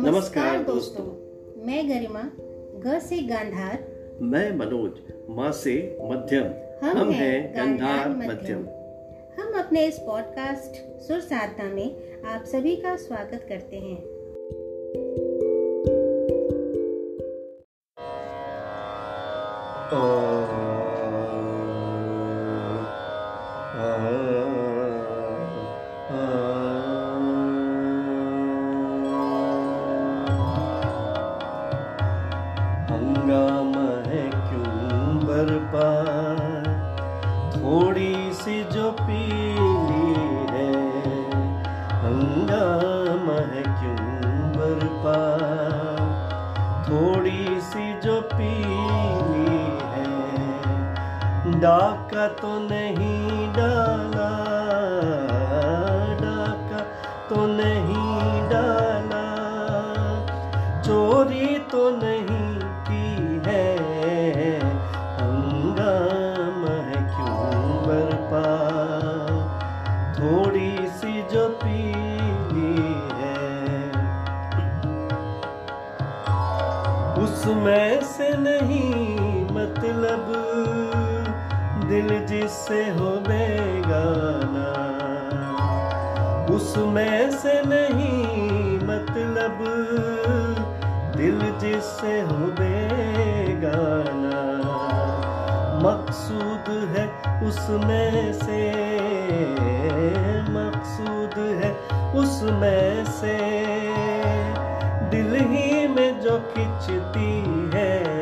नमस्कार दोस्तों। मैं गरिमा ग से गांधार। मैं मनोज माँ से मध्यम। हम, हम हैं गंधार मध्यम। हम अपने इस पॉडकास्ट सुर साधना में आप सभी का स्वागत करते हैं। है डाका तो नहीं डाला। जिससे हो बेगाना उसमें से नहीं मतलब दिल जिससे हो बेगाना मकसूद है उसमें से, मकसूद है उसमें से। दिल ही में जो खिंचती है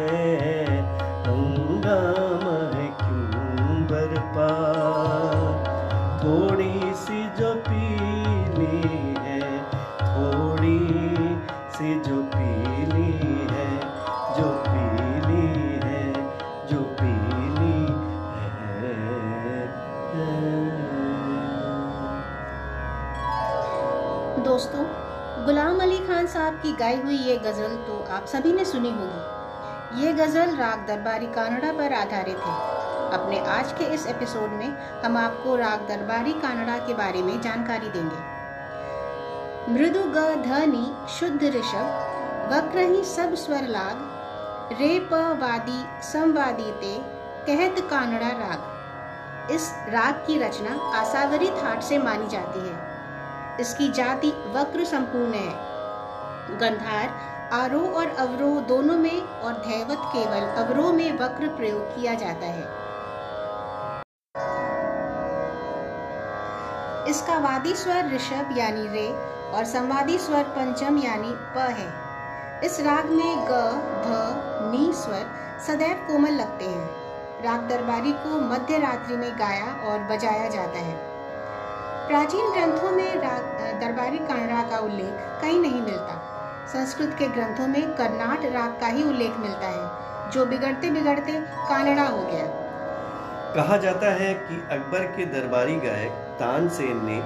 गुलाम अली खान साहब की गाई हुई ये गज़ल तो आप सभी ने सुनी होगी। ये गज़ल राग दरबारी कानड़ा पर आधारित है। अपने आज के इस एपिसोड में हम आपको राग दरबारी कानड़ा के बारे में जानकारी देंगे। मृदु ग धनी शुद्ध ऋषभ, वक्र ही सब स्वर लाग, रे प वादी संवादी ते कहत कानड़ा राग। इस राग की रचना आसावरी थाट से मानी जाती है। इसकी जाति वक्र संपूर्ण है। गंधार, आरोह और अवरोह दोनों में और धैवत केवल अवरोह में वक्र प्रयोग किया जाता है। इसका वादी स्वर ऋषभ यानी रे और संवादी स्वर पंचम यानी प है। इस राग में ग, ध, नी स्वर सदैव कोमल लगते हैं। राग दरबारी को मध्य रात्रि में गाया और बजाया जाता है। प्राचीन ग्रंथों में दरबारी कानड़ा का उल्लेख कहीं नहीं मिलता। संस्कृत के ग्रंथों में कर्नाट राग का ही उल्लेख मिलता है, जो बिगड़ते बिगड़ते कानड़ा हो गया। कहा जाता है कि अकबर के दरबारी गायक तानसेन ने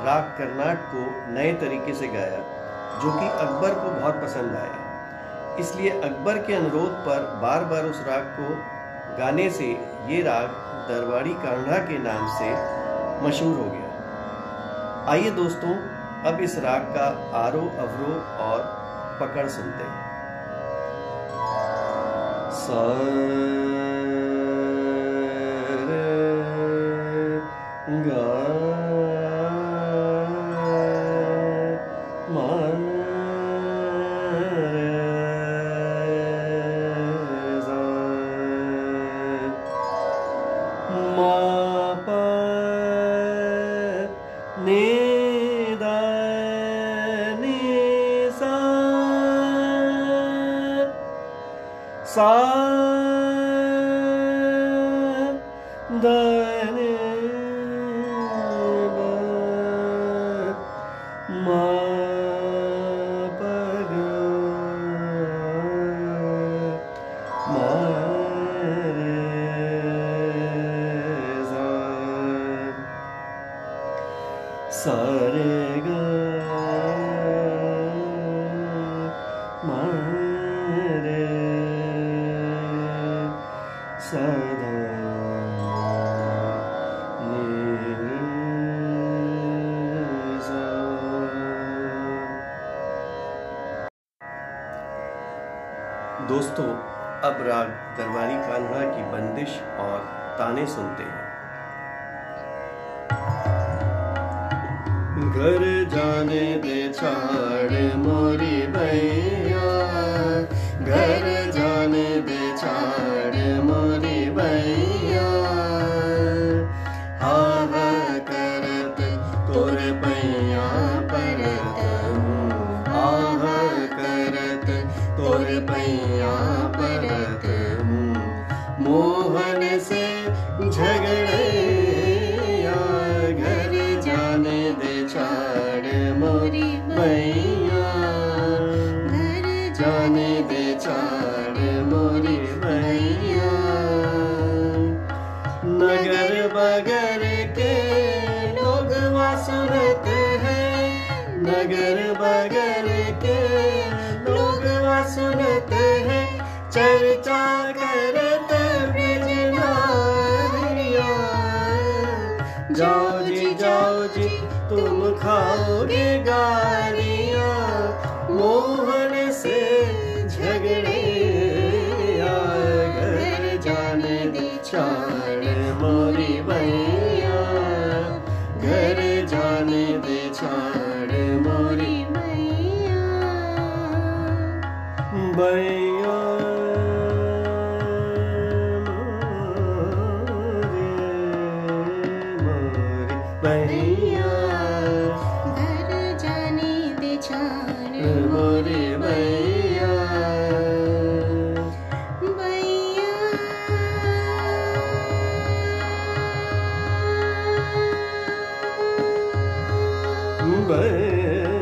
राग कर्नाट को नए तरीके से गाया, जो कि अकबर को बहुत पसंद आया। इसलिए अकबर के अनुरोध पर बार बार उस राग को गाने से ये राग दरबारी कान्हा के नाम से मशहूर हो गया। आइए दोस्तों अब इस राग का आरोह अवरोह और पकड़ सुनते हैं। सा गा सारे गे सदा दोस्तों अब राग दरबारी कान्हा की बंदिश और ताने सुनते हैं। घर जाने दे छाड़ bem. खाओगे गालियाँ, मोहन से झगड़े घर जाने दे चार मोरी मैया। घर जाने दे चार मोरी मैया। அன்பே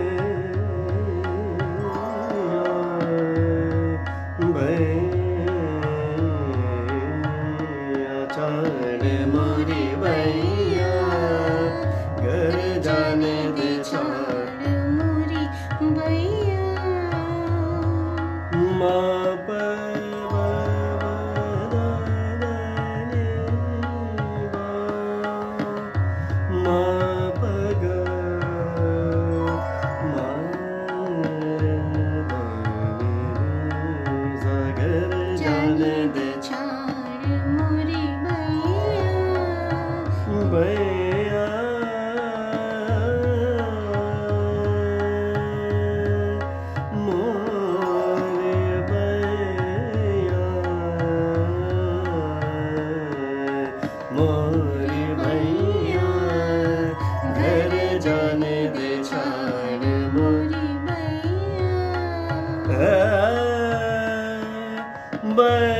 Bye.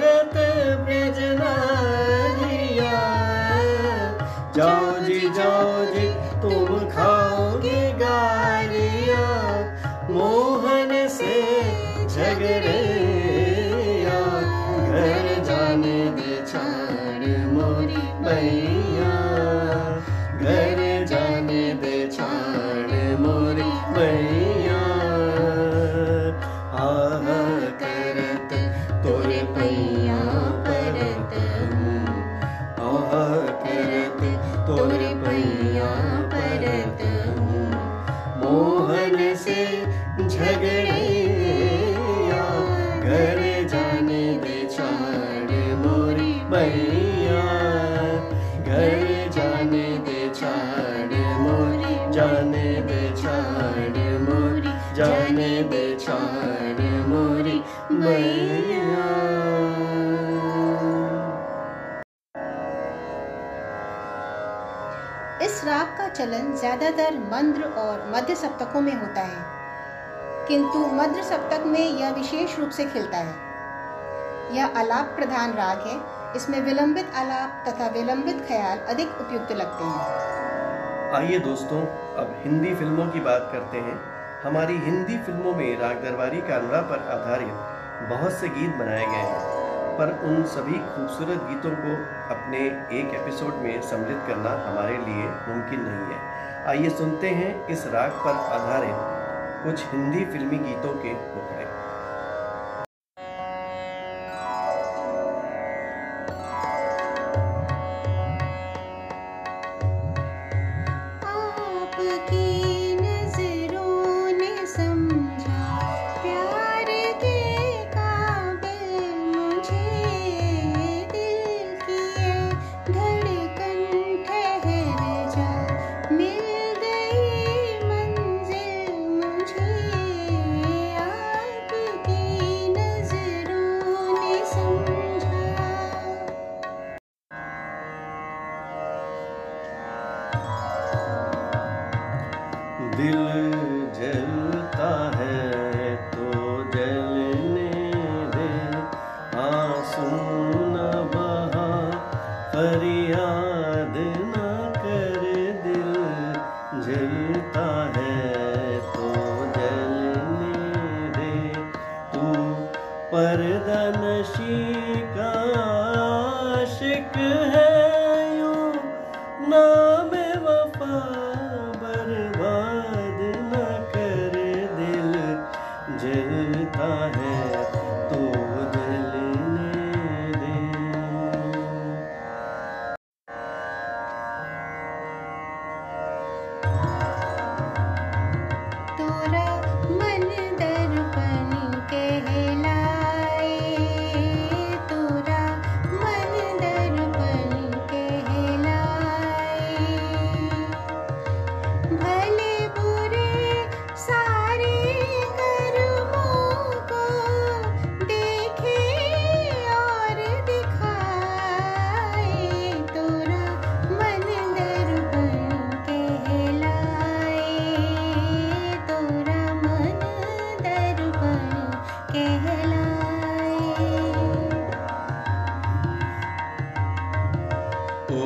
मैया जाने बेचारे मोरी, जाने बेचारे मोरी, मैया। इस राग का चलन ज़्यादातर मंद्र और मध्य सप्तकों में होता है, किंतु मध्य सप्तक में यह विशेष रूप से खिलता है। यह अलाप प्रधान राग है, इसमें विलंबित अलाप तथा विलंबित ख्याल अधिक उपयुक्त लगते हैं। आइए दोस्तों, अब हिंदी फ़िल्मों की बात करते हैं। हमारी हिंदी फ़िल्मों में राग दरबारी कानड़ा पर आधारित बहुत से गीत बनाए गए हैं, पर उन सभी खूबसूरत गीतों को अपने एक एपिसोड में सम्मिलित करना हमारे लिए मुमकिन नहीं है। आइए सुनते हैं इस राग पर आधारित कुछ हिंदी फिल्मी गीतों के मुखड़े हमें तो जलने दे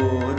Lord.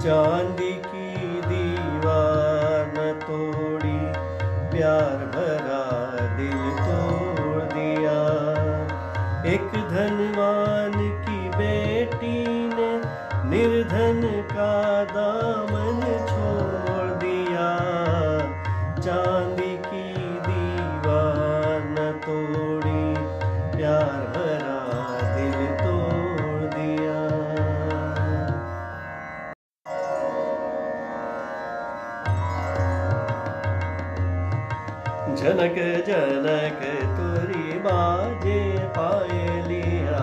चांदी की दीवार न तोड़ी, प्यार भरा दिल तोड़ दिया। एक धनवान की बेटी ने निर्धन जनक जनक तुरी बाजे पायलिया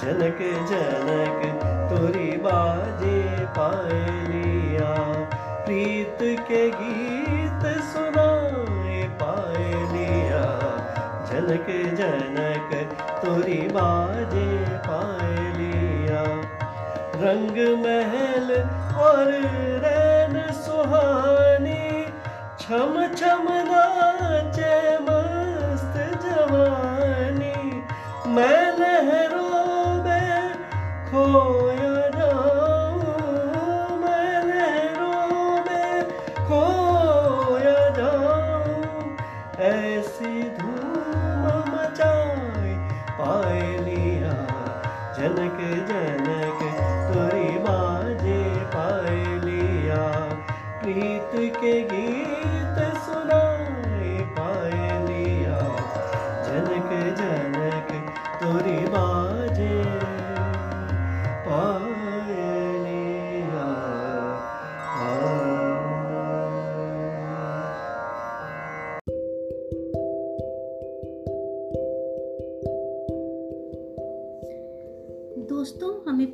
जनक जनक तुरी बाजे पायलिया प्रीत के गीत सुनाए पायलिया जनक जनक तुरी बाजे पायलिया रंग महल और रैन सुहानी, छम छम मस्त जवानी मैं लहरों में खोया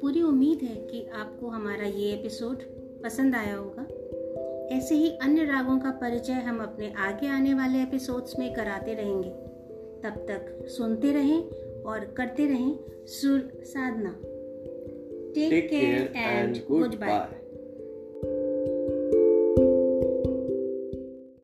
पूरी उम्मीद है कि आपको हमारा ये एपिसोड पसंद आया होगा। ऐसे ही अन्य रागों का परिचय हम अपने आगे आने वाले एपिसोड्स में कराते रहेंगे। तब तक सुनते रहें और करते रहें सुर साधना। Take care and goodbye.